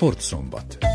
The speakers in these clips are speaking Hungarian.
Sportszombat.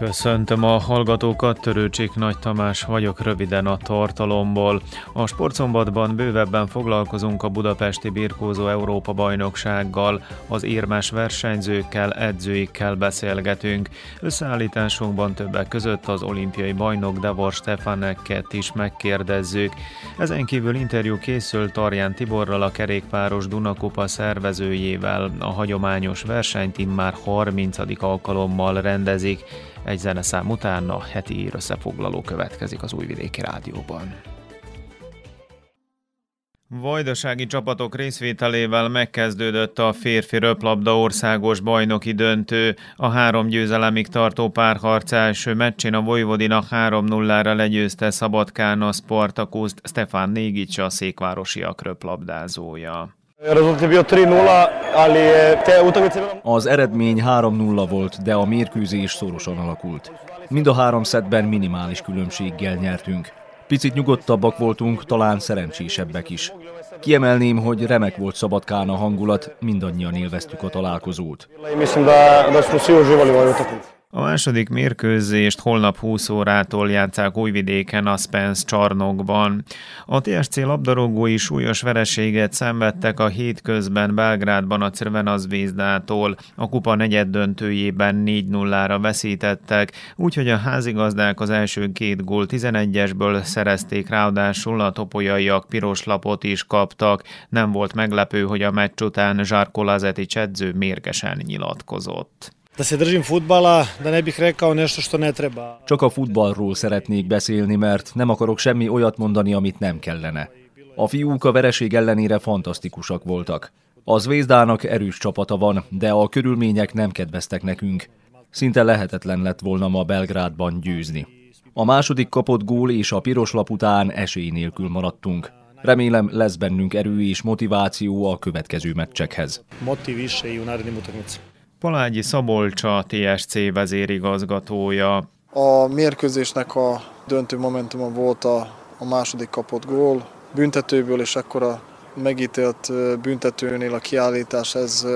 Köszöntöm a hallgatókat, Törőcsik Nagy Tamás vagyok röviden a tartalomból. A sportszombatban bővebben foglalkozunk a budapesti birkózó Európa bajnoksággal, az érmes versenyzőkkel, edzőikkel beszélgetünk. Összeállításunkban többek között az olimpiai bajnok Davor Stefanekket is megkérdezzük. Ezen kívül interjú készült Tarján Tiborral a kerékpáros Dunakupa szervezőjével. A hagyományos versenyt immár 30. alkalommal rendezik. Egy zeneszám után a heti ír összefoglaló következik az Újvidéki Rádióban. Vajdasági csapatok részvételével megkezdődött a férfi röplabda országos bajnoki döntő. A három győzelemig tartó párharc első meccsén a Vojvodina 3-0-ra legyőzte Szabadkán a Spartakuszt Stefan Négics a székvárosiak röplabdázója. Az eredmény 3-0 volt, de a mérkőzés szorosan alakult. Mind a három szettben minimális különbséggel nyertünk. Picit nyugodtabbak voltunk, talán szerencsésebbek is. Kiemelném, hogy remek volt Szabadkán a hangulat, mindannyian élveztük a találkozót. A második mérkőzést holnap 20 órától játszák Újvidéken a Spence csarnokban. A TSC labdarúgói súlyos vereséget szenvedtek a hétközben Belgrádban a Crvena Zvézdától. A kupa negyed döntőjében 4-0-ra veszítettek, úgyhogy a házigazdák az első két gól 11-esből szerezték, ráadásul a topolyaiak piros lapot is kaptak. Nem volt meglepő, hogy a meccs után Zsárko Lazetics edző mérgesen nyilatkozott da se držim futbala, da ne bih rekao nešto što ne treba. Csak a futballról szeretnék beszélni, mert nem akarok semmi olyat mondani, amit nem kellene. A fiúk a vereség ellenére fantasztikusak voltak. Az Vézdának erős csapata van, de a körülmények nem kedveztek nekünk. Szinte lehetetlen lett volna ma Belgrádban győzni. A második kapott gól és a piros lap után esély nélkül maradtunk. Remélem lesz bennünk erő és motiváció a következő meccsekhez. Motiv više Palágyi Szabolcsa, TSC vezérigazgatója. A mérkőzésnek a döntő momentuma volt a, a második kapott gól büntetőből, és a megítélt büntetőnél a kiállítás, ez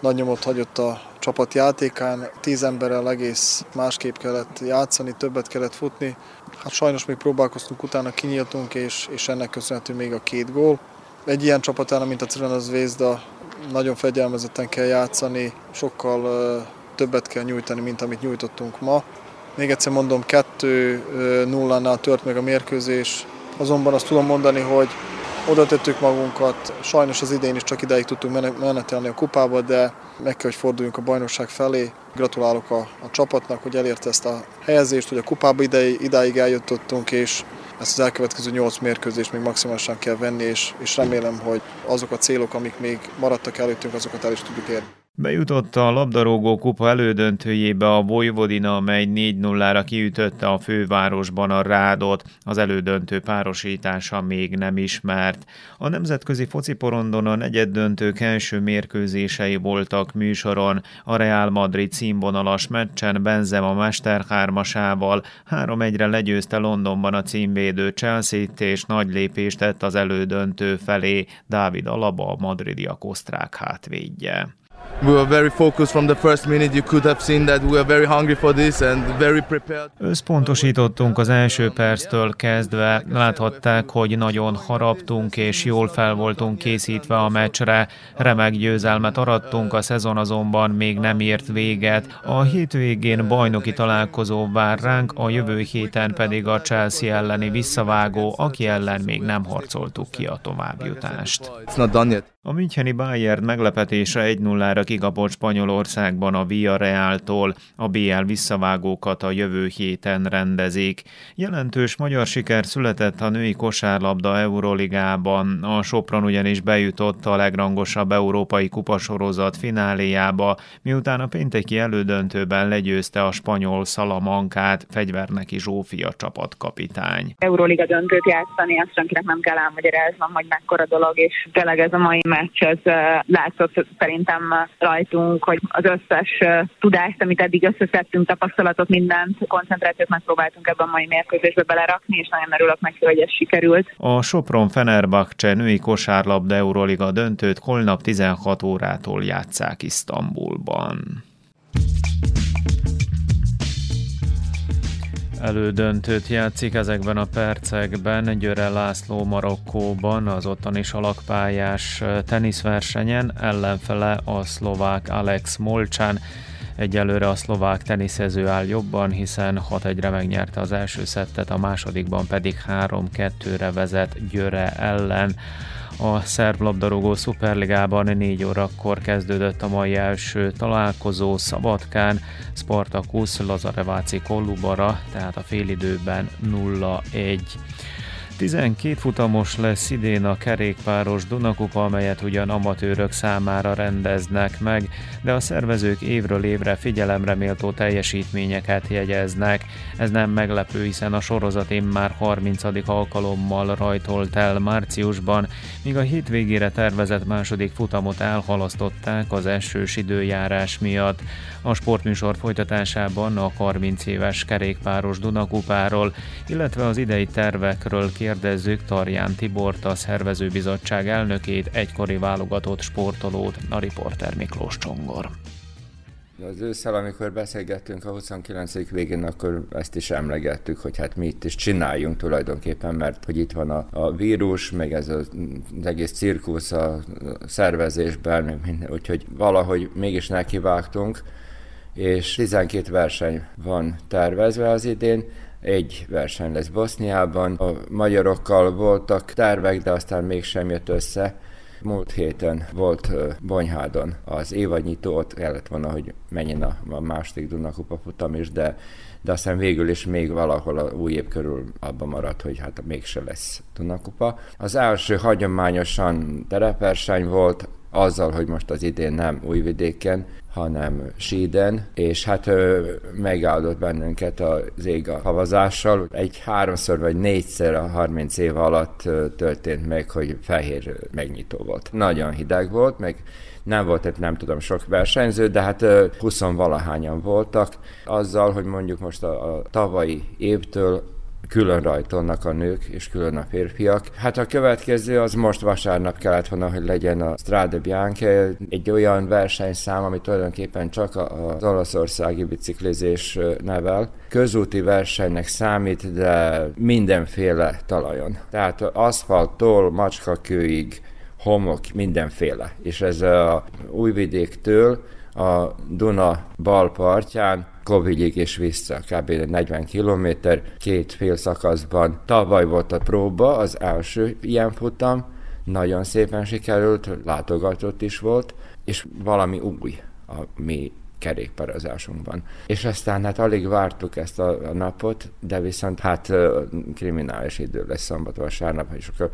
nagy nyomot hagyott a csapat játékán. Tíz emberrel egész másképp kellett játszani, többet kellett futni. Hát sajnos még próbálkoztunk, utána kinyíltunk, és, és ennek köszönhető még a két gól. Egy ilyen csapatán, mint a Crvena Zvezda, nagyon fegyelmezetten kell játszani, sokkal többet kell nyújtani, mint amit nyújtottunk ma. Még egyszer mondom, 2-0-nál tört meg a mérkőzés, azonban azt tudom mondani, hogy oda tettük magunkat, sajnos az idén is csak idáig tudtunk menetelni a kupába, de meg kell, hogy forduljunk a bajnokság felé. Gratulálok a, a csapatnak, hogy elérte ezt a helyezést, hogy a kupába idáig, idáig eljutottunk, és ezt az elkövetkező nyolc mérkőzést még maximálisan kell venni, és, és remélem, hogy azok a célok, amik még maradtak előttünk, azokat el is tudjuk érni. Bejutott a labdarúgó kupa elődöntőjébe a Vojvodina, amely 4-0-ra kiütötte a fővárosban a Rádot, az elődöntő párosítása még nem ismert. A nemzetközi fociporondon a negyeddöntők első mérkőzései voltak műsoron, a Real Madrid színvonalas meccsen Benzema mesterhármasával 3-1-re legyőzte Londonban a címvédő Chelsea-t és nagy lépést tett az elődöntő felé Dávid Alaba a madridiak osztrák hátvédje. We were very focused from the first minute. You could have seen that we were very hungry for this and very prepared. Összpontosítottunk az első perctől kezdve. Láthatták, hogy nagyon haraptunk és jól fel voltunk készítve a meccsre. Remek győzelmet arattunk, a szezon azonban még nem ért véget. A hétvégén bajnoki találkozó vár ránk, a jövő héten pedig a Chelsea elleni visszavágó, aki ellen még nem harcoltuk ki a továbbjutást. It's not done yet. A Müncheni Bayern meglepetése 1-0-ra kikapott Spanyolországban a Villarreal-tól, a BL visszavágókat a jövő héten rendezik. Jelentős magyar siker született a női kosárlabda Euroligában, a Sopron ugyanis bejutott a legrangosabb európai kupasorozat fináléjába, miután a pénteki elődöntőben legyőzte a spanyol Salamankát Fegyverneki Zsófia csapatkapitány. Euroliga döntőt játszani, azt senkinek nem kell elmagyaráznom, hogy mekkora dolog, és tényleg ez a mai meccs az látszott szerintem rajtunk, hogy az összes tudást, amit eddig összeszedtünk, tapasztalatot, mindent, koncentrációt megpróbáltunk ebben a mai mérkőzésbe belerakni, és nagyon örülök neki, hogy ez sikerült. A Sopron Fenerbahce női kosárlabda Euroliga döntőt holnap 16 órától játszák Isztambulban. Elődöntőt játszik ezekben a percekben Györe László Marokkóban, az ottani salakpályás teniszversenyen, ellenfele a szlovák Alex Molcsán. Egyelőre a szlovák teniszező áll jobban, hiszen 6-1-re megnyerte az első szettet, a másodikban pedig 3-2-re vezet Györe ellen. A szerb labdarúgó szuperligában 4 órakor kezdődött a mai első találkozó Szabadkán, Spartakusz Lazareváci Kollubara, tehát a félidőben 0-1. 12 futamos lesz idén a kerékpáros Dunakupa, amelyet ugyan amatőrök számára rendeznek meg, de a szervezők évről évre figyelemre méltó teljesítményeket jegyeznek. Ez nem meglepő, hiszen a sorozat már 30. alkalommal rajtolt el márciusban, míg a hétvégére tervezett második futamot elhalasztották az esős időjárás miatt. A sportműsor folytatásában a 30 éves kerékpáros Dunakupáról, illetve az idei tervekről kérdezzük Tarján Tibort, a szervezőbizottság elnökét, egykori válogatott sportolót, a riporter Miklós Csongor. Az ősszel, amikor beszélgettünk a 29. végén, akkor ezt is emlegettük, hogy hát mi itt is csináljunk tulajdonképpen, mert hogy itt van a, a vírus, meg ez az, az egész cirkusz a szervezésben, úgyhogy valahogy mégis nekivágtunk, és 12 verseny van tervezve az idén, egy verseny lesz Boszniában. A magyarokkal voltak tervek, de aztán mégsem jött össze. Múlt héten volt Bonyhádon az évadnyitó, ott kellett volna, hogy menjen a, második Dunakupa futam is, de, de aztán végül is még valahol a új év körül abban maradt, hogy hát mégse lesz Dunakupa. Az első hagyományosan terepverseny volt, azzal, hogy most az idén nem Újvidéken, hanem síden, és hát ö, megáldott bennünket az ég a havazással. Egy háromszor vagy négyszer a 30 év alatt történt meg, hogy fehér megnyitó volt. Nagyon hideg volt, meg nem volt, nem tudom, sok versenyző, de hát 20 valahányan voltak. Azzal, hogy mondjuk most a, a tavalyi évtől külön rajtolnak a nők, és külön a férfiak. Hát a következő az most vasárnap kellett volna, hogy legyen a Strade Bianche, egy olyan versenyszám, ami tulajdonképpen csak az olaszországi biciklizés nevel. Közúti versenynek számít, de mindenféle talajon. Tehát aszfalttól macskakőig, homok, mindenféle. És ez a újvidéktől a Duna bal partján Kovigyig és vissza, kb. 40 km, két fél szakaszban. Tavaly volt a próba, az első ilyen futam, nagyon szépen sikerült, látogatott is volt, és valami új a mi kerékpározásunkban. És aztán hát alig vártuk ezt a, a napot, de viszont hát kriminális idő lesz szombat-vasárnap, és akkor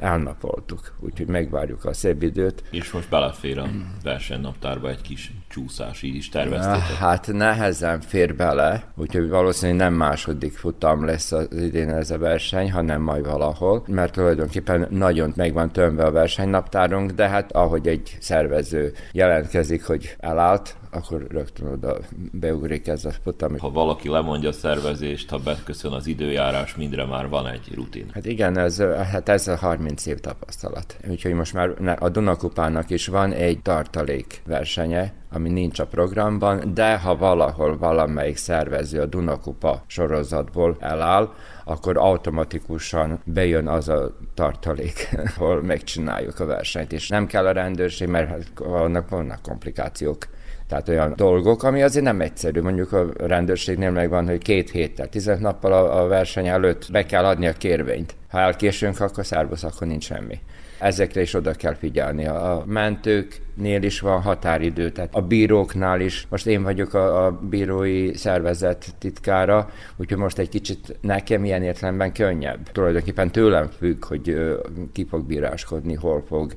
elnapoltuk, úgyhogy megvárjuk a szebb időt. És most belefér a versenynaptárba egy kis csúszás, így is terveztétek? Hát nehezen fér bele, úgyhogy valószínűleg nem második futam lesz az idén ez a verseny, hanem majd valahol, mert tulajdonképpen nagyon meg van tömve a versenynaptárunk, de hát ahogy egy szervező jelentkezik, hogy elállt, akkor rögtön oda beugrik ez a futam. Ha valaki lemondja a szervezést, ha beköszön az időjárás, mindre már van egy rutin. Hát igen, ez, hát ez a 30 év tapasztalat. Úgyhogy most már a Dunakupának is van egy tartalék versenye, ami nincs a programban, de ha valahol valamelyik szervező a Dunakupa sorozatból eláll, akkor automatikusan bejön az a tartalék, ahol megcsináljuk a versenyt, és nem kell a rendőrség, mert hát vannak, vannak komplikációk tehát olyan dolgok, ami azért nem egyszerű. Mondjuk a rendőrségnél megvan, hogy két héttel, 15 nappal a, verseny előtt be kell adni a kérvényt. Ha elkésünk, akkor szárbasz, akkor nincs semmi. Ezekre is oda kell figyelni. A mentőknél is van határidő, tehát a bíróknál is. Most én vagyok a, a bírói szervezet titkára, úgyhogy most egy kicsit nekem ilyen értelemben könnyebb. Tulajdonképpen tőlem függ, hogy ki fog bíráskodni, hol fog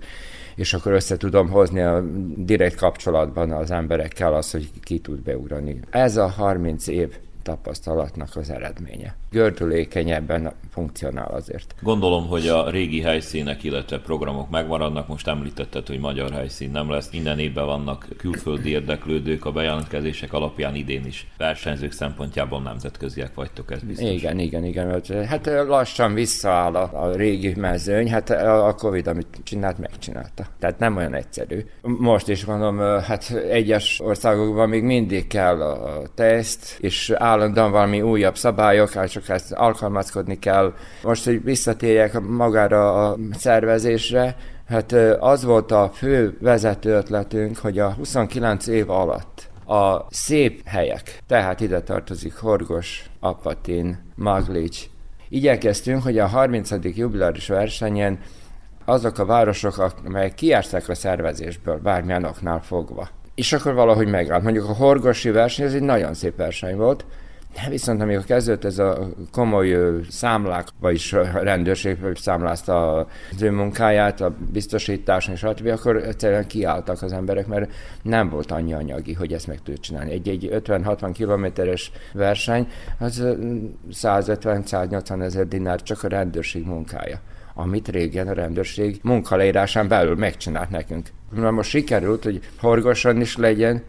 és akkor össze tudom hozni a direkt kapcsolatban az emberekkel az, hogy ki tud beugrani. Ez a 30 év tapasztalatnak az eredménye. Gördülékenyebben funkcionál azért. Gondolom, hogy a régi helyszínek, illetve programok megmaradnak. Most említetted, hogy magyar helyszín nem lesz. Minden évben vannak külföldi érdeklődők a bejelentkezések alapján idén is. Versenyzők szempontjából nemzetköziek vagytok, ez biztos. Igen, igen, igen. Hát lassan visszaáll a, a régi mezőny, hát a Covid, amit csinált, megcsinálta. Tehát nem olyan egyszerű. Most is mondom, hát egyes országokban még mindig kell a teszt, és állandóan valami újabb szabályok, hát csak ezt alkalmazkodni kell. Most, hogy visszatérjek magára a szervezésre, hát az volt a fő vezető ötletünk, hogy a 29 év alatt a szép helyek, tehát ide tartozik Horgos, Apatin, Maglics, igyekeztünk, hogy a 30. jubiláris versenyen azok a városok, amelyek kiásták a szervezésből, bármilyen oknál fogva. És akkor valahogy megállt. Mondjuk a horgosi verseny, ez egy nagyon szép verseny volt, viszont amikor kezdődött ez a komoly számlák, vagyis rendőrség számlázta az ő munkáját, a biztosításon és stb., akkor egyszerűen kiálltak az emberek, mert nem volt annyi anyagi, hogy ezt meg tudja csinálni. Egy, egy 50-60 kilométeres verseny, az 150-180 ezer dinár csak a rendőrség munkája amit régen a rendőrség munkaleírásán belül megcsinált nekünk. Na most sikerült, hogy horgosan is legyen,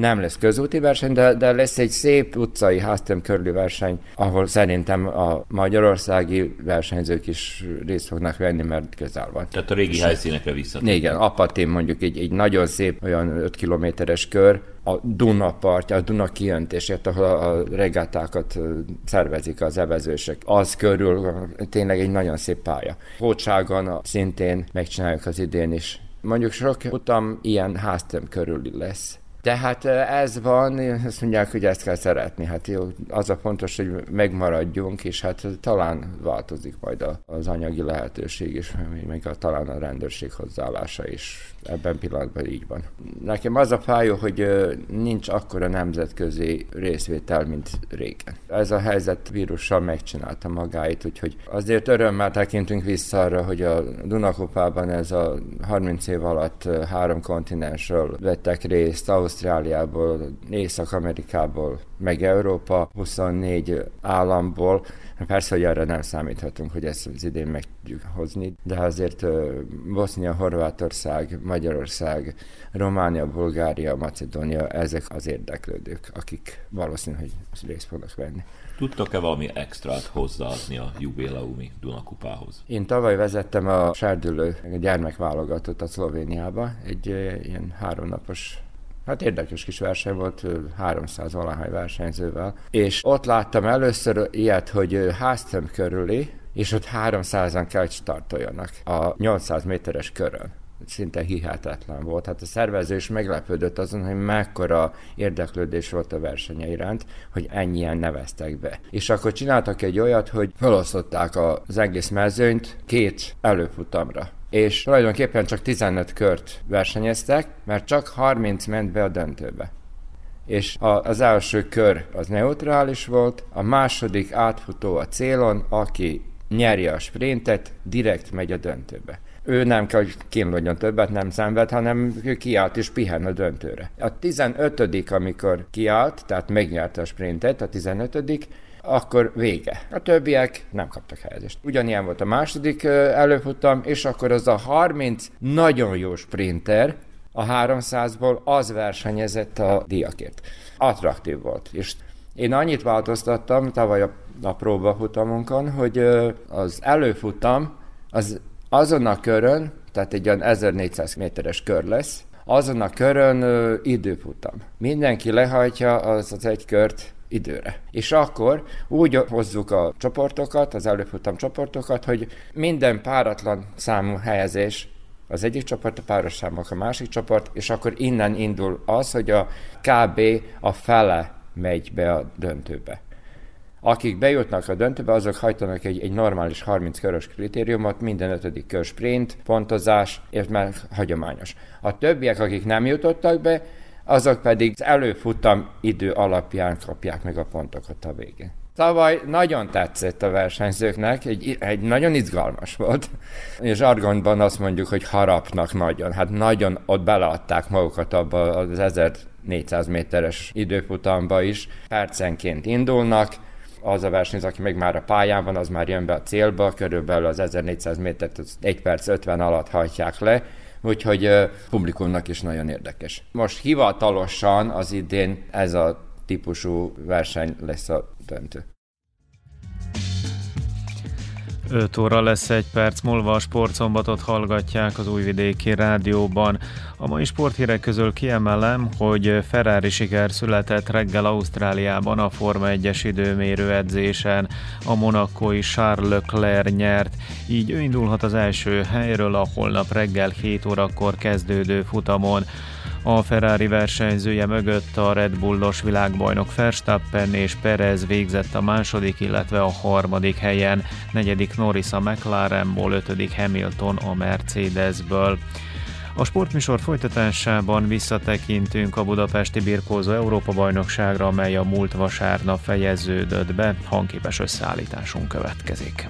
nem lesz közúti verseny, de, de lesz egy szép utcai háztem körüli verseny, ahol szerintem a magyarországi versenyzők is részt fognak venni, mert közel van. Tehát a régi És helyszínekre vissza. Igen, Apatin mondjuk egy, egy nagyon szép, olyan 5 kilométeres kör, a Duna partja, a Duna kiöntését, ahol a regátákat szervezik az evezősek. Az körül tényleg egy nagyon szép pálya. Hócságon szintén megcsináljuk az idén is. Mondjuk sok utam ilyen háztem körül lesz. Tehát ez van, azt mondják, hogy ezt kell szeretni. Hát jó, az a fontos, hogy megmaradjunk, és hát talán változik majd az anyagi lehetőség, és még a, talán a rendőrség hozzáállása is ebben pillanatban így van. Nekem az a fájó, hogy nincs akkora nemzetközi részvétel, mint régen. Ez a helyzet vírussal megcsinálta magáit, úgyhogy azért örömmel tekintünk vissza arra, hogy a Dunakopában ez a 30 év alatt három kontinensről vettek részt, Ausztráliából, Észak-Amerikából, meg Európa, 24 államból, Persze, hogy arra nem számíthatunk, hogy ezt az idén meg tudjuk hozni, de azért Bosznia, Horvátország, Magyarország, Románia, Bulgária, Macedónia, ezek az érdeklődők, akik valószínű, hogy részt fognak venni. Tudtok-e valami extrát hozzáadni a jubileumi Dunakupához? Én tavaly vezettem a sárdülő gyermekválogatót a Szlovéniába, egy ilyen háromnapos Hát érdekes kis verseny volt, 300 valahány versenyzővel. És ott láttam először ilyet, hogy háztem körüli, és ott 300-an kell, hogy startoljanak a 800 méteres körön szinte hihetetlen volt. Hát a szervező is meglepődött azon, hogy mekkora érdeklődés volt a versenye iránt, hogy ennyien neveztek be. És akkor csináltak egy olyat, hogy felosztották az egész mezőnyt két előfutamra és tulajdonképpen csak 15 kört versenyeztek, mert csak 30 ment be a döntőbe. És a, az első kör az neutrális volt, a második átfutó a célon, aki nyeri a sprintet, direkt megy a döntőbe. Ő nem kell, hogy kínlódjon többet, nem szenved, hanem ő kiállt és pihen a döntőre. A 15 amikor kiállt, tehát megnyerte a sprintet, a 15 akkor vége. A többiek nem kaptak helyezést. Ugyanilyen volt a második előfutam, és akkor az a 30 nagyon jó sprinter, a 300-ból az versenyezett a diakért. Attraktív volt. És én annyit változtattam tavaly a, a próbafutamunkon, hogy az előfutam az azon a körön, tehát egy olyan 1400 méteres kör lesz, azon a körön ö, időfutam. Mindenki lehajtja az, az egy kört időre. És akkor úgy hozzuk a csoportokat, az előfutam csoportokat, hogy minden páratlan számú helyezés az egyik csoport, a páros számok a másik csoport, és akkor innen indul az, hogy a KB a fele megy be a döntőbe. Akik bejutnak a döntőbe, azok hajtanak egy, egy normális 30 körös kritériumot, minden ötödik kör sprint, pontozás, és már hagyományos. A többiek, akik nem jutottak be, azok pedig az előfutam idő alapján kapják meg a pontokat a végén. Tavaly nagyon tetszett a versenyzőknek, egy, egy nagyon izgalmas volt. És Argonban azt mondjuk, hogy harapnak nagyon. Hát nagyon ott beleadták magukat abba az 1400 méteres időfutamba is. Percenként indulnak, az a versenyző, aki még már a pályán van, az már jön be a célba, körülbelül az 1400 métert az 1 perc 50 alatt hajtják le, úgyhogy uh, publikumnak is nagyon érdekes. Most hivatalosan az idén ez a típusú verseny lesz a döntő. 5 óra lesz egy perc múlva a sportszombatot hallgatják az újvidéki rádióban. A mai sporthírek közül kiemelem, hogy Ferrari siker született reggel Ausztráliában a Forma 1-es időmérő edzésen. A monakói Charles Leclerc nyert, így ő indulhat az első helyről a holnap reggel 7 órakor kezdődő futamon. A Ferrari versenyzője mögött a Red Bullos világbajnok Verstappen és Perez végzett a második, illetve a harmadik helyen, negyedik Norris a McLarenból, ötödik Hamilton a Mercedesből. A sportműsor folytatásában visszatekintünk a budapesti birkózó Európa-bajnokságra, amely a múlt vasárnap fejeződött be, hangképes összeállításunk következik.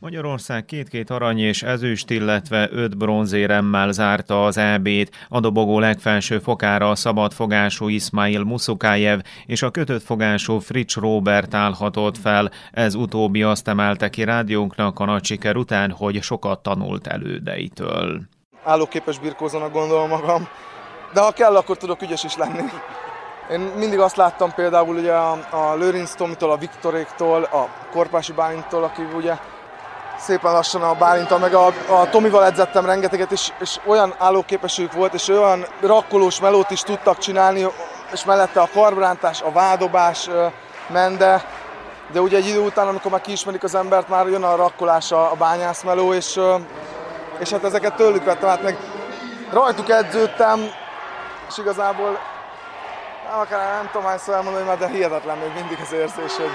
Magyarország két-két arany és ezüst, illetve öt bronzéremmel zárta az EB-t. A dobogó legfelső fokára a szabadfogású Ismail Muszukájev és a kötött fogású Fritz Robert állhatott fel. Ez utóbbi azt emelte ki rádiónknak a nagy siker után, hogy sokat tanult elődeitől. Állóképes birkózónak gondolom magam, de ha kell, akkor tudok ügyes is lenni. Én mindig azt láttam például ugye a, a Lőrinc Tomitól, a Viktoréktól, a Korpási Bálintól, aki ugye szépen lassan a Bálintal, meg a, a Tomival edzettem rengeteget, és, és olyan állóképességük volt, és olyan rakkolós melót is tudtak csinálni, és mellette a karbrántás, a vádobás ment, de, de ugye egy idő után, amikor már kiismerik az embert, már jön a rakkolás, a, a bányászmeló, és, és hát ezeket tőlük vettem át, meg rajtuk edződtem, és igazából nem akár nem tudom hányszor elmondani, mert de hihetetlen még mindig az érzés, hogy,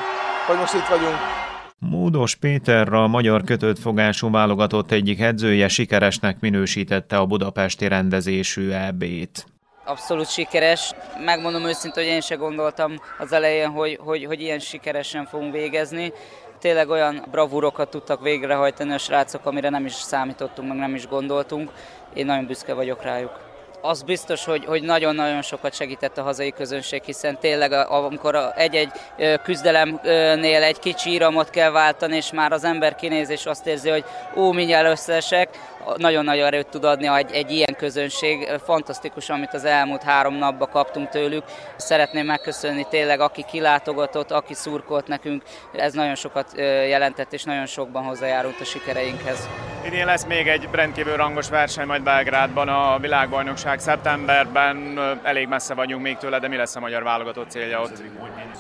hogy most itt vagyunk. Módos Péter a magyar kötött fogású válogatott egyik edzője sikeresnek minősítette a budapesti rendezésű EB-t. Abszolút sikeres. Megmondom őszintén, hogy én se gondoltam az elején, hogy, hogy, hogy ilyen sikeresen fogunk végezni. Tényleg olyan bravúrokat tudtak végrehajtani a srácok, amire nem is számítottunk, meg nem is gondoltunk. Én nagyon büszke vagyok rájuk az biztos, hogy, hogy nagyon-nagyon sokat segített a hazai közönség, hiszen tényleg amikor egy-egy küzdelemnél egy kicsi iramot kell váltani, és már az ember kinéz és azt érzi, hogy ó, mindjárt összeesek, nagyon nagy erőt tud adni egy, egy ilyen közönség. Fantasztikus, amit az elmúlt három napban kaptunk tőlük. Szeretném megköszönni tényleg, aki kilátogatott, aki szurkolt nekünk. Ez nagyon sokat jelentett, és nagyon sokban hozzájárult a sikereinkhez. Idén lesz még egy rendkívül rangos verseny majd Belgrádban, a világbajnokság szeptemberben. Elég messze vagyunk még tőle, de mi lesz a magyar válogatott célja ott?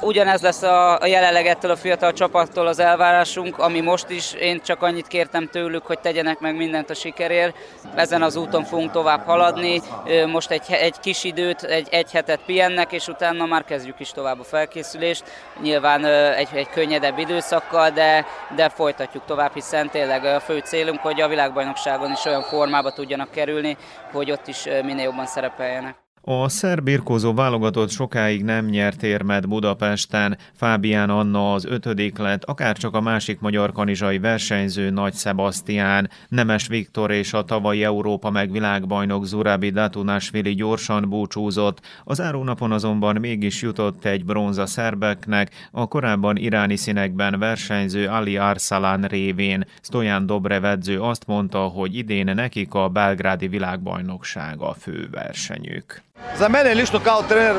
Ugyanez lesz a, a jelenleg ettől a fiatal csapattól az elvárásunk, ami most is. Én csak annyit kértem tőlük, hogy tegyenek meg mindent a sikerért. Ezen az úton fogunk tovább haladni. Most egy, egy kis időt, egy, egy hetet pihennek, és utána már kezdjük is tovább a felkészülést. Nyilván egy, egy könnyedebb időszakkal, de, de folytatjuk tovább, hiszen tényleg a fő célunk, hogy a világbajnokságon is olyan formába tudjanak kerülni, hogy ott is minél jobban szerepeljenek. A szerb birkózó válogatott sokáig nem nyert érmet Budapesten. Fábián Anna az ötödik lett, akárcsak a másik magyar kanizsai versenyző Nagy Sebastián, Nemes Viktor és a tavalyi Európa meg világbajnok Zurabi Datunásvili gyorsan búcsúzott. Az árónapon azonban mégis jutott egy bronza szerbeknek, a korábban iráni színekben versenyző Ali Arsalan révén. Stojan Dobrev edző azt mondta, hogy idén nekik a belgrádi világbajnokság a fő versenyük. Za mene lično kao trener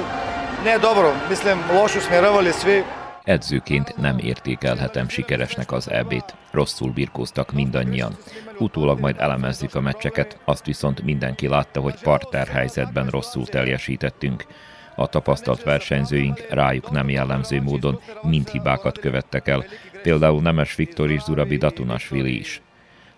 ne dobro, mislim lošu smjerovali svi. Edzőként nem értékelhetem sikeresnek az EB-t. Rosszul birkóztak mindannyian. Utólag majd elemezzük a meccseket, azt viszont mindenki látta, hogy parter helyzetben rosszul teljesítettünk. A tapasztalt versenyzőink rájuk nem jellemző módon mind hibákat követtek el, például Nemes Viktor és Zurabi Datunasvili is.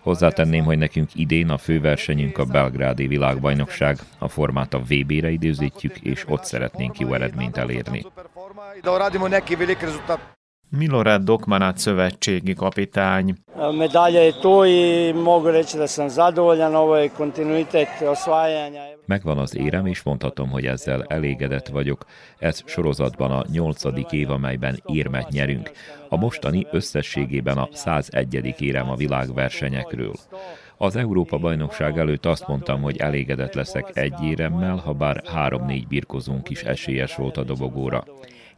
Hozzátenném, hogy nekünk idén a főversenyünk a Belgrádi világbajnokság, a formát a VB-re időzítjük, és ott szeretnénk jó eredményt elérni. Milorad Dokmanat szövetségi kapitány. Medalja je to i mogu reći da sam zadovoljan, ovo je kontinuitet osvajanja. Megvan az érem, és mondhatom, hogy ezzel elégedett vagyok. Ez sorozatban a nyolcadik év, amelyben érmet nyerünk. A mostani összességében a 101. érem a világversenyekről. Az Európa-bajnokság előtt azt mondtam, hogy elégedett leszek egy éremmel, ha bár három-négy birkozónk is esélyes volt a dobogóra.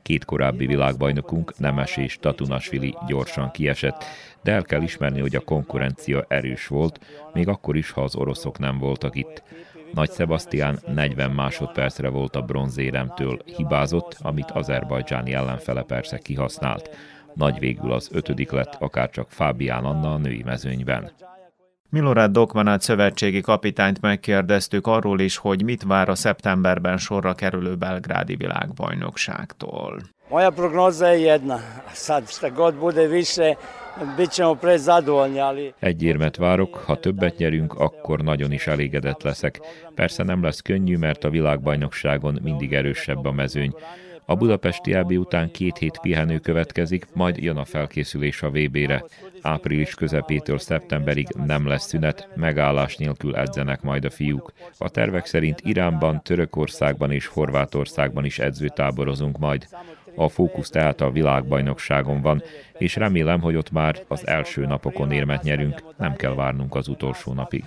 Két korábbi világbajnokunk, Nemes és Tatunasvili gyorsan kiesett, de el kell ismerni, hogy a konkurencia erős volt, még akkor is, ha az oroszok nem voltak itt. Nagy Sebastian 40 másodpercre volt a bronzéremtől, hibázott, amit azerbajdzsáni ellenfele persze kihasznált. Nagy végül az ötödik lett, akárcsak Fábián Anna a női mezőnyben. Milorad Dokmanát szövetségi kapitányt megkérdeztük arról is, hogy mit vár a szeptemberben sorra kerülő belgrádi világbajnokságtól. Moja prognoza je jedna, sad šta god bude više, bit ćemo prezadovoljni, ali... Egy érmet várok, ha többet nyerünk, akkor nagyon is elégedett leszek. Persze nem lesz könnyű, mert a világbajnokságon mindig erősebb a mezőny. A budapesti EB után két hét pihenő következik, majd jön a felkészülés a VB-re. Április közepétől szeptemberig nem lesz szünet, megállás nélkül edzenek majd a fiúk. A tervek szerint Iránban, Törökországban és Horvátországban is edzőtáborozunk majd. A fókusz tehát a világbajnokságon van, és remélem, hogy ott már az első napokon érmet nyerünk, nem kell várnunk az utolsó napig.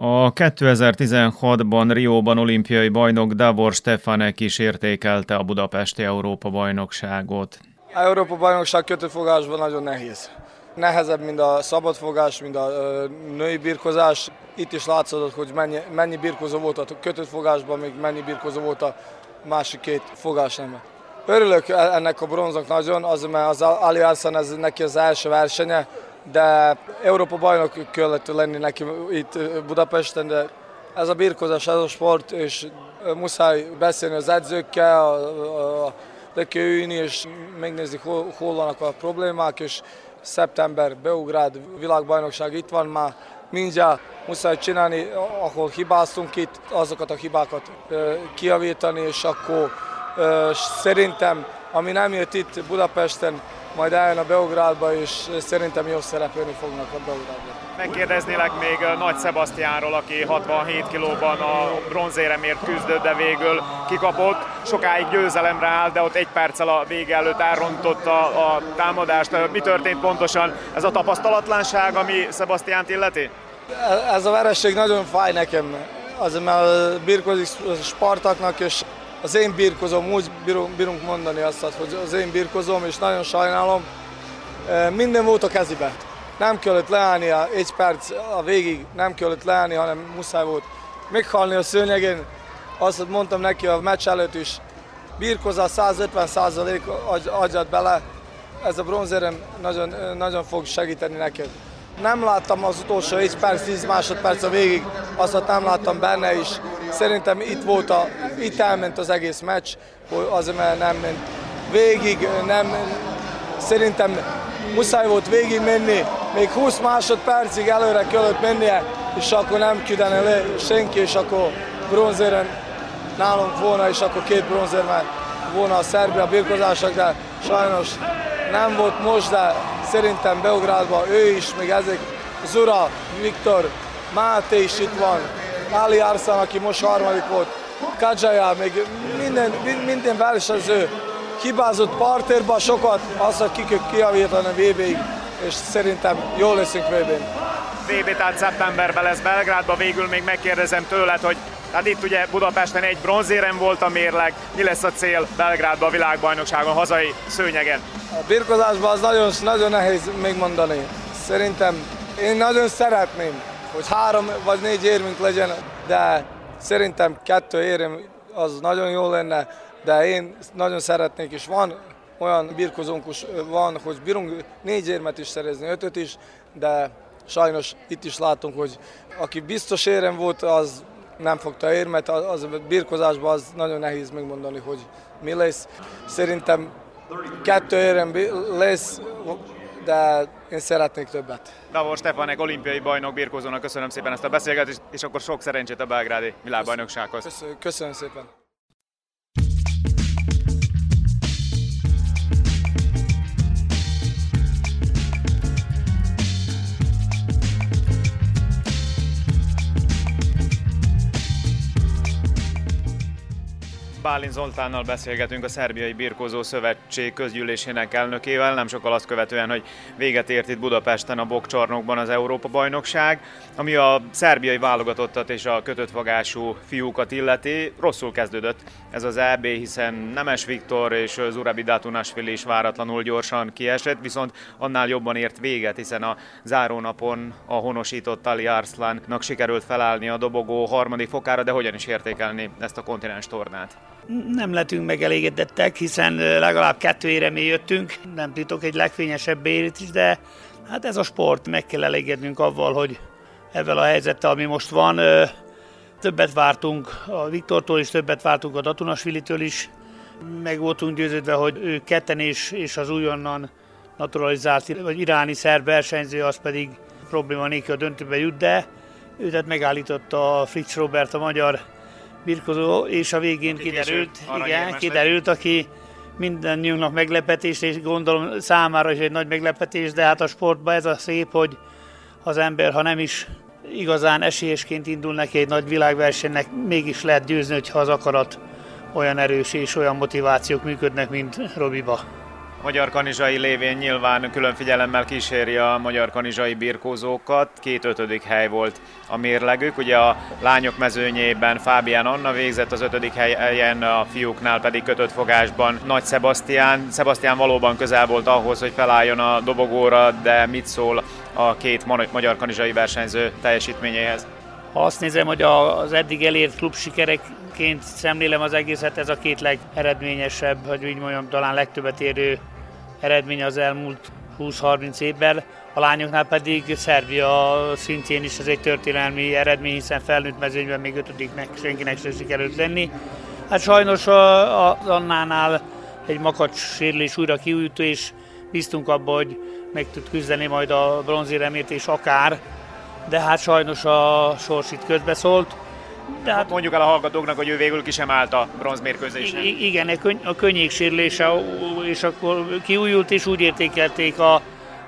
A 2016-ban Rióban olimpiai bajnok Davor Stefanek is értékelte a Budapesti Európa-bajnokságot. A Európa-bajnokság kötőfogásban nagyon nehéz. Nehezebb, mint a szabadfogás, mint a női birkozás. Itt is látszott, hogy mennyi, mennyi birkozó volt a kötőfogásban, még mennyi birkozó volt a másik két fogás nem. Örülök ennek a bronznak nagyon, az, mert az Ali Arsan ez neki az első versenye, de Európa bajnok kellett lenni neki itt Budapesten, de ez a birkozás, ez a sport, és muszáj beszélni az edzőkkel, a, a, le kell ülni, és megnézni, hol, hol vannak a problémák, és szeptember, Beugrád, világbajnokság itt van már, mindjárt muszáj csinálni, ahol hibáztunk itt, azokat a hibákat kiavítani, és akkor szerintem, ami nem jött itt Budapesten, majd eljön a Beográdba, és szerintem jó szerepelni fognak a Beográdban. Megkérdeznélek még Nagy Sebastiánról, aki 67 kilóban a bronzéremért küzdött, de végül kikapott. Sokáig győzelemre áll, de ott egy perccel a vége előtt elrontotta a támadást. Mi történt pontosan? Ez a tapasztalatlanság, ami Sebastiánt illeti? Ez a vereség nagyon fáj nekem. Az, mert birkozik Spartaknak, és az én birkozom, úgy bírunk mondani azt, hogy az én birkozom, és nagyon sajnálom. Minden volt a kezibe. Nem kellett leállnia egy perc a végig, nem kellett leállni, hanem muszáj volt meghalni a szőnyegén. Azt mondtam neki a meccs előtt is, birkozza 150 százalék adjad bele, ez a bronzérem nagyon, nagyon fog segíteni neked. Nem láttam az utolsó 1 perc, 10 másodperc a végig, azt nem láttam benne is. Szerintem itt volt a, itt elment az egész meccs, azért mert nem ment végig, nem, szerintem muszáj volt végig menni, még 20 másodpercig előre kellett mennie, és akkor nem küldene le senki, és akkor bronzéren nálunk volna, és akkor két bronzér volna a Szerbia birkozások, de sajnos nem volt most, de szerintem Beográdban ő is, még ezek Zura, Viktor, Máté is itt van, Ali Arsan, aki most harmadik volt, Kadzsaja, még minden, minden versenyző hibázott partérba sokat, azt, hogy kikök kiavítani vb és szerintem jól leszünk VB-n. VB tehát szeptemberben lesz Belgrádban, végül még megkérdezem tőled, hogy tehát itt ugye Budapesten egy bronzérem volt a mérleg, mi lesz a cél Belgrádban a világbajnokságon, hazai szőnyegen? A birkozásban az nagyon, nagyon nehéz megmondani. Szerintem én nagyon szeretném, hogy három vagy négy érmünk legyen, de szerintem kettő érem az nagyon jó lenne, de én nagyon szeretnék, és van olyan birkozónk is van, hogy bírunk négy érmet is szerezni, ötöt is, de sajnos itt is látunk, hogy aki biztos érem volt, az nem fogta érmet, az a birkozásban az nagyon nehéz megmondani, hogy mi lesz. Szerintem kettő érem lesz, de én szeretnék többet. Davor Stefanek, olimpiai bajnok birkózónak köszönöm szépen ezt a beszélgetést, és akkor sok szerencsét a belgrádi világbajnoksághoz. Köszönöm, köszönöm szépen. Bálint Zoltánnal beszélgetünk a Szerbiai Birkózó Szövetség közgyűlésének elnökével, nem sokkal azt követően, hogy véget ért itt Budapesten a bokcsarnokban az Európa-bajnokság, ami a szerbiai válogatottat és a kötött fogású fiúkat illeti. Rosszul kezdődött ez az EB, hiszen Nemes Viktor és Zurabi Datunasvili is váratlanul gyorsan kiesett, viszont annál jobban ért véget, hiszen a zárónapon a honosított Ali Arslannak sikerült felállni a dobogó harmadik fokára, de hogyan is értékelni ezt a kontinens tornát? Nem lettünk megelégedettek, hiszen legalább kettő éremé jöttünk, nem titok egy legfényesebb érit is, de hát ez a sport, meg kell elégednünk avval, hogy ezzel a helyzettel, ami most van, többet vártunk a Viktortól is, többet vártunk a Datunasvilitől is, meg voltunk győződve, hogy ők ketten és, és az újonnan naturalizált, vagy iráni szerb versenyző, az pedig probléma nélkül a döntőbe jut, de őt megállította Fritz Robert, a magyar birkozó, és a végén kiderült, igen, kiderült, aki mindannyiunknak meglepetés, és gondolom számára is egy nagy meglepetés, de hát a sportban ez a szép, hogy az ember, ha nem is igazán esélyesként indul neki egy nagy világversenynek, mégis lehet győzni, hogyha az akarat olyan erős és olyan motivációk működnek, mint Robiba. Magyar kanizsai lévén nyilván külön figyelemmel kíséri a magyar kanizsai birkózókat. Két ötödik hely volt a mérlegük. Ugye a lányok mezőnyében Fábián Anna végzett, az ötödik helyen a fiúknál pedig kötött fogásban Nagy Sebastián. Sebastián valóban közel volt ahhoz, hogy felálljon a dobogóra, de mit szól a két magyar kanizsai versenyző teljesítményéhez? Ha azt nézem, hogy az eddig elért klub sikerekként szemlélem az egészet, ez a két legeredményesebb, hogy úgy mondjam, talán legtöbbet érő eredmény az elmúlt 20-30 évben. A lányoknál pedig Szerbia szintjén is ez egy történelmi eredmény, hiszen felnőtt mezőnyben még ötödiknek senkinek sem sikerült lenni. Hát sajnos az Annánál egy makacs sérülés újra kiújtó, és bíztunk abba, hogy meg tud küzdeni majd a bronzéremért és akár, de hát sajnos a sors itt közbeszólt. De hát mondjuk el a hallgatóknak, hogy ő végül ki sem állt a bronzmérkőzésen. Igen, a könnyék sérülése, és akkor kiújult, és úgy értékelték a,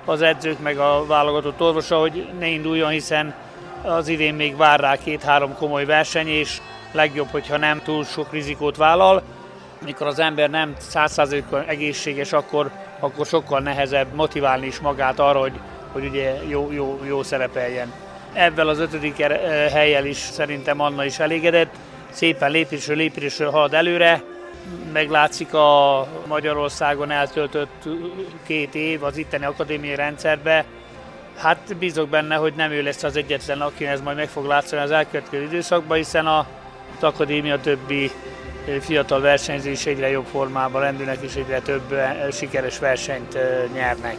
az edzők meg a válogatott orvosa, hogy ne induljon, hiszen az idén még vár rá két-három komoly verseny, és legjobb, hogyha nem túl sok rizikót vállal. Mikor az ember nem százszázalékban egészséges, akkor, akkor sokkal nehezebb motiválni is magát arra, hogy, hogy ugye jó, jó, jó szerepeljen. Ebben az ötödik eh, helyel is szerintem Anna is elégedett. Szépen lépésről lépésről halad előre. Meglátszik a Magyarországon eltöltött két év az itteni akadémiai rendszerbe. Hát bízok benne, hogy nem ő lesz az egyetlen, aki ez majd meg fog látszani az elkövetkező időszakban, hiszen a, az akadémia többi eh, fiatal versenyző is egyre jobb formában rendülnek, és egyre több eh, sikeres versenyt nyernek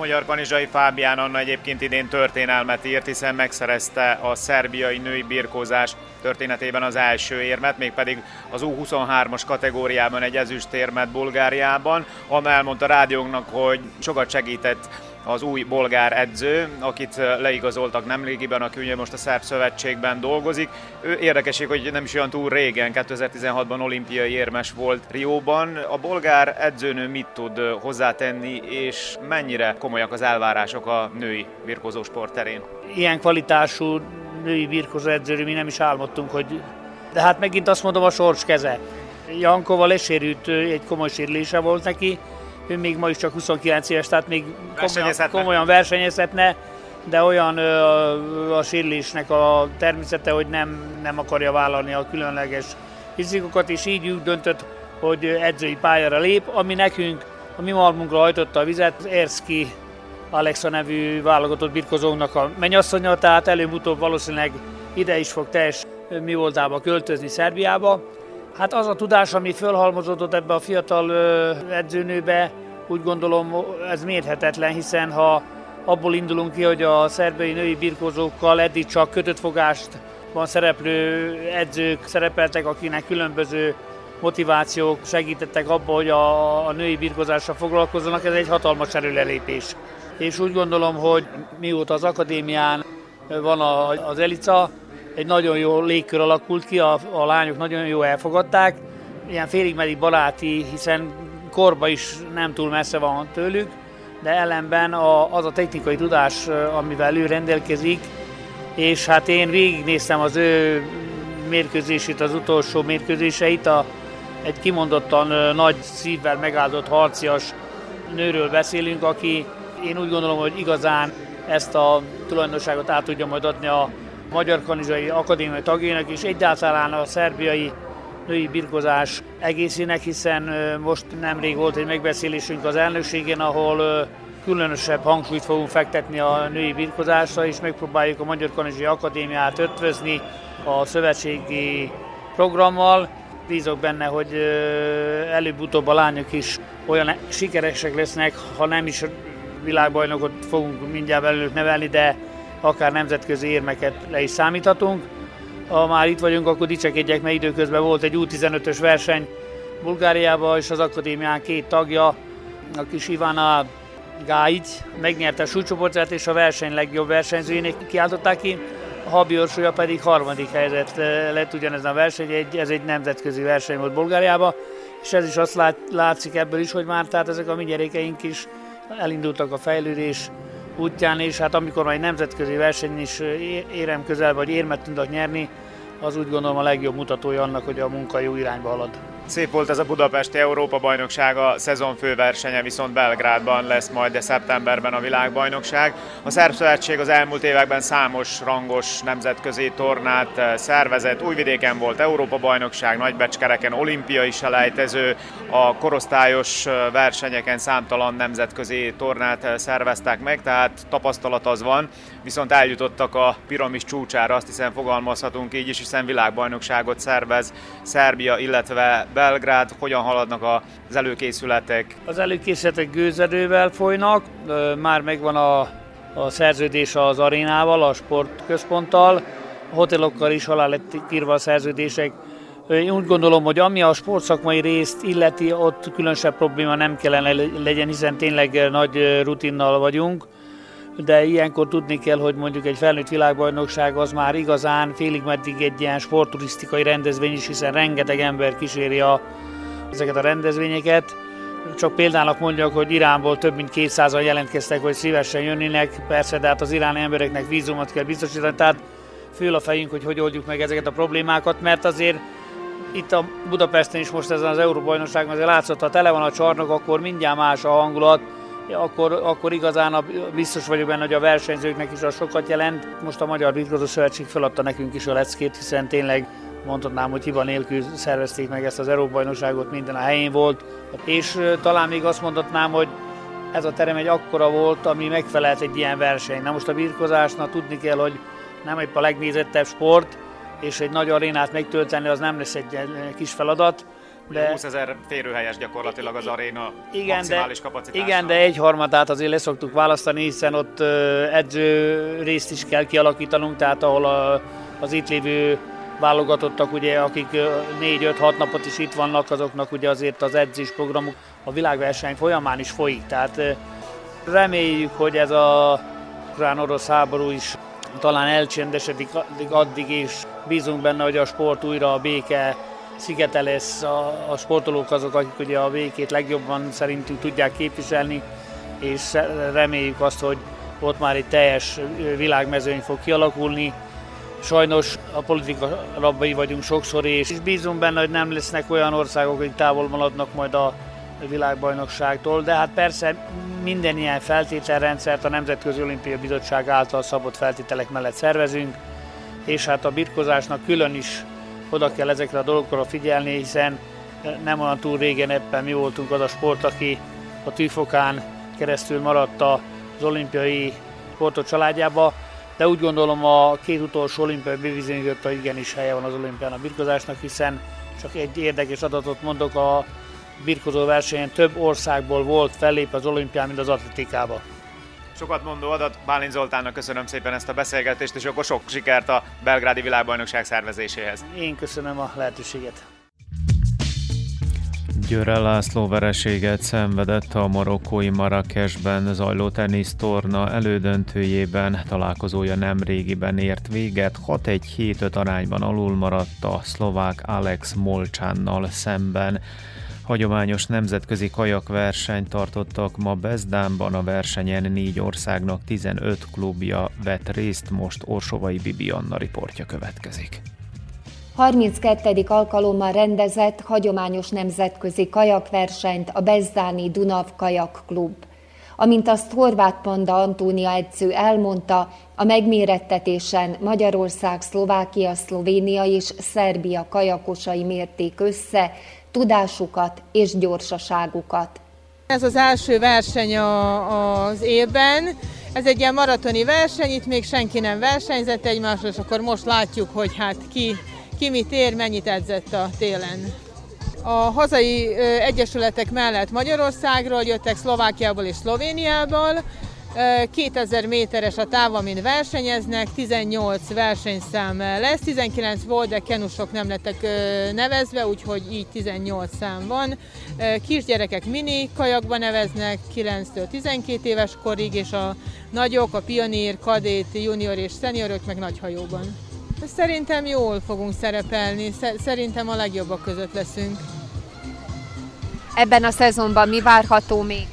magyar kanizsai Fábián Anna egyébként idén történelmet írt, hiszen megszerezte a szerbiai női birkózás történetében az első érmet, mégpedig az U23-as kategóriában egy ezüstérmet Bulgáriában. Anna elmondta rádiónknak, hogy sokat segített az új bolgár edző, akit leigazoltak nemrégiben, aki ugye most a Szerb Szövetségben dolgozik. Ő érdekesség, hogy nem is olyan túl régen, 2016-ban olimpiai érmes volt Rióban. A bolgár edzőnő mit tud hozzátenni, és mennyire komolyak az elvárások a női birkózó sport terén? Ilyen kvalitású női birkózó edzőről mi nem is álmodtunk, hogy de hát megint azt mondom, a sors keze. Jankova lesérült, egy komoly sérülése volt neki, ő még ma is csak 29 éves, tehát még komolyan, komolyan versenyezhetne, de olyan ö, a sérülésnek a természete, hogy nem, nem akarja vállalni a különleges rizikokat, és így úgy döntött, hogy edzői pályára lép, ami nekünk, a mi malmunkra hajtotta a vizet, Erszki Alexa nevű válogatott birkozónak a mennyasszonya, tehát előbb-utóbb valószínűleg ide is fog teljes mi voltába költözni Szerbiába. Hát az a tudás, ami fölhalmozódott ebbe a fiatal edzőnőbe, úgy gondolom ez mérhetetlen, hiszen ha abból indulunk ki, hogy a szerbei női birkózókkal eddig csak kötött fogást van szereplő edzők szerepeltek, akinek különböző motivációk segítettek abba, hogy a, a női birkozással foglalkozzanak, ez egy hatalmas erőlelépés. És úgy gondolom, hogy mióta az akadémián van az Elica, egy nagyon jó légkör alakult ki, a, a lányok nagyon jó elfogadták, ilyen félig meddig baráti, hiszen korba is nem túl messze van tőlük, de ellenben a, az a technikai tudás, amivel ő rendelkezik, és hát én végignéztem az ő mérkőzését, az utolsó mérkőzéseit a egy kimondottan nagy szívvel megáldott harcias nőről beszélünk, aki én úgy gondolom, hogy igazán ezt a tulajdonságot át tudja majd adni a Magyar Kanizsai Akadémia tagjának, és egyáltalán a szerbiai női birkozás egészének, hiszen most nemrég volt egy megbeszélésünk az elnökségén, ahol különösebb hangsúlyt fogunk fektetni a női birkozásra, és megpróbáljuk a Magyar Kanizsai Akadémiát ötvözni a szövetségi programmal. Bízok benne, hogy előbb-utóbb a lányok is olyan sikeresek lesznek, ha nem is világbajnokot fogunk mindjárt belőlük nevelni, de akár nemzetközi érmeket le is számíthatunk. Ha már itt vagyunk, akkor dicsekedjek, mert időközben volt egy U15-ös verseny Bulgáriában, és az akadémián két tagja, a kis Ivana Gáigy megnyerte a súlycsoportját, és a verseny legjobb versenyzőjének kiáltották ki. A Habi Orsolya pedig harmadik helyzet eh, lett ugyanez a verseny, egy, ez egy nemzetközi verseny volt Bulgáriában, és ez is azt lát, látszik ebből is, hogy már tehát ezek a mi gyerekeink is elindultak a fejlődés útján, és hát amikor majd nemzetközi verseny is érem közel, vagy érmet tudnak nyerni, az úgy gondolom a legjobb mutatója annak, hogy a munka jó irányba halad. Szép volt ez a Budapesti Európa bajnoksága, szezon főversenye viszont Belgrádban lesz majd, de szeptemberben a világbajnokság. A Szerb Szövetség az elmúlt években számos rangos nemzetközi tornát eh, szervezett. Újvidéken volt Európa bajnokság, Nagybecskereken olimpiai selejtező, a korosztályos eh, versenyeken számtalan nemzetközi tornát eh, szerveztek meg, tehát tapasztalat az van, viszont eljutottak a piramis csúcsára, azt hiszem fogalmazhatunk így is, hiszen világbajnokságot szervez Szerbia, illetve Belgrád, hogyan haladnak az előkészületek? Az előkészületek gőzerővel folynak, már megvan a, a szerződés az arénával, a sportközponttal, a hotelokkal is alá lett írva a szerződések. Én úgy gondolom, hogy ami a sportszakmai részt illeti, ott különösebb probléma nem kellene legyen, hiszen tényleg nagy rutinnal vagyunk de ilyenkor tudni kell, hogy mondjuk egy felnőtt világbajnokság az már igazán félig meddig egy ilyen sportturisztikai rendezvény is, hiszen rengeteg ember kíséri a, ezeket a rendezvényeket. Csak példának mondjak, hogy Iránból több mint 200-an jelentkeztek, hogy szívesen jönnének, persze, de hát az iráni embereknek vízumot kell biztosítani, tehát föl a fejünk, hogy hogy oldjuk meg ezeket a problémákat, mert azért itt a Budapesten is most ezen az Európa-bajnokságon azért látszott, ha tele van a csarnok, akkor mindjárt más a hangulat, akkor, akkor igazán a, biztos vagyok benne, hogy a versenyzőknek is az sokat jelent. Most a Magyar Birkozó Szövetség feladta nekünk is a leckét, hiszen tényleg mondhatnám, hogy hiba nélkül szervezték meg ezt az Európa-bajnokságot, minden a helyén volt. És talán még azt mondhatnám, hogy ez a terem egy akkora volt, ami megfelelt egy ilyen verseny. Na most a birkozásnak tudni kell, hogy nem egy a legnézettebb sport, és egy nagy arénát megtölteni az nem lesz egy kis feladat, de, 20 ezer férőhelyes gyakorlatilag az aréna igen, maximális de, kapacitása. Igen, de egy harmadát azért leszoktuk választani, hiszen ott edző részt is kell kialakítanunk, tehát ahol a, az itt lévő válogatottak, ugye, akik 4-5-6 napot is itt vannak, azoknak ugye azért az edzés programuk a világverseny folyamán is folyik. Tehát reméljük, hogy ez a ukrán-orosz háború is talán elcsendesedik addig, és bízunk benne, hogy a sport újra a béke szigete lesz, a, a sportolók azok, akik ugye a békét legjobban szerintünk tudják képviselni, és reméljük azt, hogy ott már egy teljes világmezőny fog kialakulni. Sajnos a politika rabbai vagyunk sokszor, és bízunk benne, hogy nem lesznek olyan országok, akik távol maradnak majd a világbajnokságtól, de hát persze minden ilyen feltételrendszert a Nemzetközi Olimpia Bizottság által szabott feltételek mellett szervezünk, és hát a birkozásnak külön is oda kell ezekre a dolgokra figyelni, hiszen nem olyan túl régen ebben mi voltunk az a sport, aki a tűfokán keresztül maradt az olimpiai sportok családjába, de úgy gondolom a két utolsó olimpiai bebizonyította igenis helye van az olimpián a birkozásnak, hiszen csak egy érdekes adatot mondok, a birkozó versenyen több országból volt fellép az olimpián, mint az atletikában. Sokat mondó adat, Bálint Zoltánnak köszönöm szépen ezt a beszélgetést, és akkor sok sikert a belgrádi világbajnokság szervezéséhez. Én köszönöm a lehetőséget. Győre László vereséget szenvedett a marokkói Marrakesben zajló tenisztorna elődöntőjében, találkozója nem régiben ért véget, 6-1-7-5 arányban alul maradt a szlovák Alex Molcsánnal szemben. Hagyományos nemzetközi kajakversenyt tartottak ma Bezdánban, a versenyen négy országnak 15 klubja vett részt, most Orsovai Bibi Anna riportja következik. 32. alkalommal rendezett hagyományos nemzetközi kajakversenyt a Bezdáni Dunav Kajak Klub. Amint azt Horváth Panda Antónia edző elmondta, a megmérettetésen Magyarország, Szlovákia, Szlovénia és Szerbia kajakosai mérték össze tudásukat és gyorsaságukat. Ez az első verseny a, az évben, ez egy ilyen maratoni verseny, itt még senki nem versenyzett egymásra, és akkor most látjuk, hogy hát ki, ki mit ér, mennyit edzett a télen. A hazai egyesületek mellett Magyarországról jöttek Szlovákiából és Szlovéniából, 2000 méteres a táv, amin versenyeznek, 18 versenyszám lesz, 19 volt, de kenusok nem lettek nevezve, úgyhogy így 18 szám van. Kisgyerekek mini kajakba neveznek 9-től 12 éves korig, és a nagyok, a pionír, kadét, junior és szeniorok meg nagy hajóban. Szerintem jól fogunk szerepelni, szerintem a legjobbak között leszünk. Ebben a szezonban mi várható még?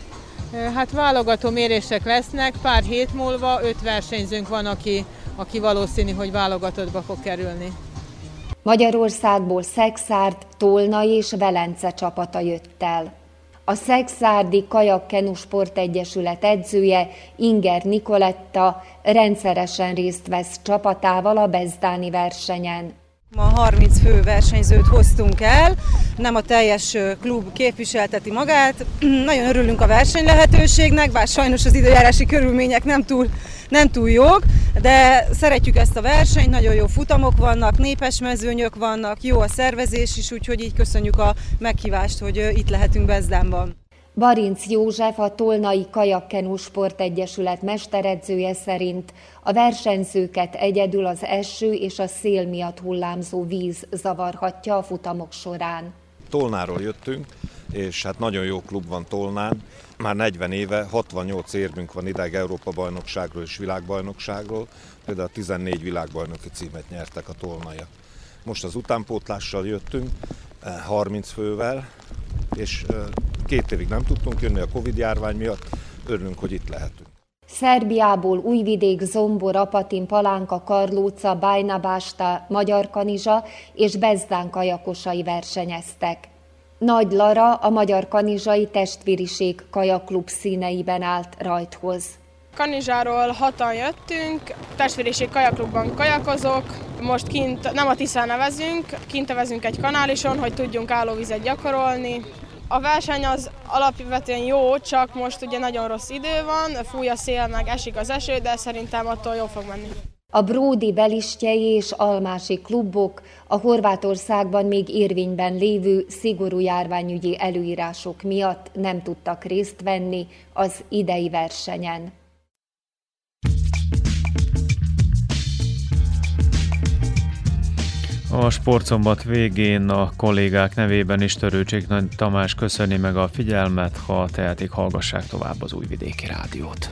Hát válogató mérések lesznek, pár hét múlva öt versenyzőnk van, aki, aki valószínű, hogy válogatottba fog kerülni. Magyarországból Szexárd, Tolna és Velence csapata jött el. A Szexárdi Kajak Kenu Egyesület edzője Inger Nikoletta rendszeresen részt vesz csapatával a Bezdáni versenyen. Ma 30 fő versenyzőt hoztunk el, nem a teljes klub képviselteti magát. Nagyon örülünk a verseny lehetőségnek, bár sajnos az időjárási körülmények nem túl, nem túl jók, de szeretjük ezt a versenyt, nagyon jó futamok vannak, népes mezőnyök vannak, jó a szervezés is, úgyhogy így köszönjük a meghívást, hogy itt lehetünk Bezdánban. Barinc József, a Tolnai Kajakkenu Sportegyesület mesteredzője szerint a versenyzőket egyedül az eső és a szél miatt hullámzó víz zavarhatja a futamok során. Tolnáról jöttünk, és hát nagyon jó klub van Tolnán. Már 40 éve 68 érmünk van ideg Európa bajnokságról és világbajnokságról, például 14 világbajnoki címet nyertek a tolnaiak. Most az utánpótlással jöttünk, 30 fővel, és két évig nem tudtunk jönni a Covid járvány miatt, örülünk, hogy itt lehetünk. Szerbiából Újvidék, Zombor, Apatin, Palánka, Karlóca, Bajnabásta, Magyar Kanizsa és Bezdán kajakosai versenyeztek. Nagy Lara a Magyar Kanizsai Testvériség kajaklub színeiben állt rajthoz. Kanizsáról hatan jöttünk, testvériség kajaklubban kajakozok, most kint nem a Tiszán nevezünk, kint nevezünk egy kanálison, hogy tudjunk állóvizet gyakorolni. A verseny az alapvetően jó, csak most ugye nagyon rossz idő van, fúj a szél, meg esik az eső, de szerintem attól jó fog menni. A Bródi belistjei és almási klubok a Horvátországban még érvényben lévő szigorú járványügyi előírások miatt nem tudtak részt venni az idei versenyen. A sportszombat végén a kollégák nevében is Törőcsik Nagy Tamás köszöni meg a figyelmet, ha tehetik, hallgassák tovább az Újvidéki Rádiót.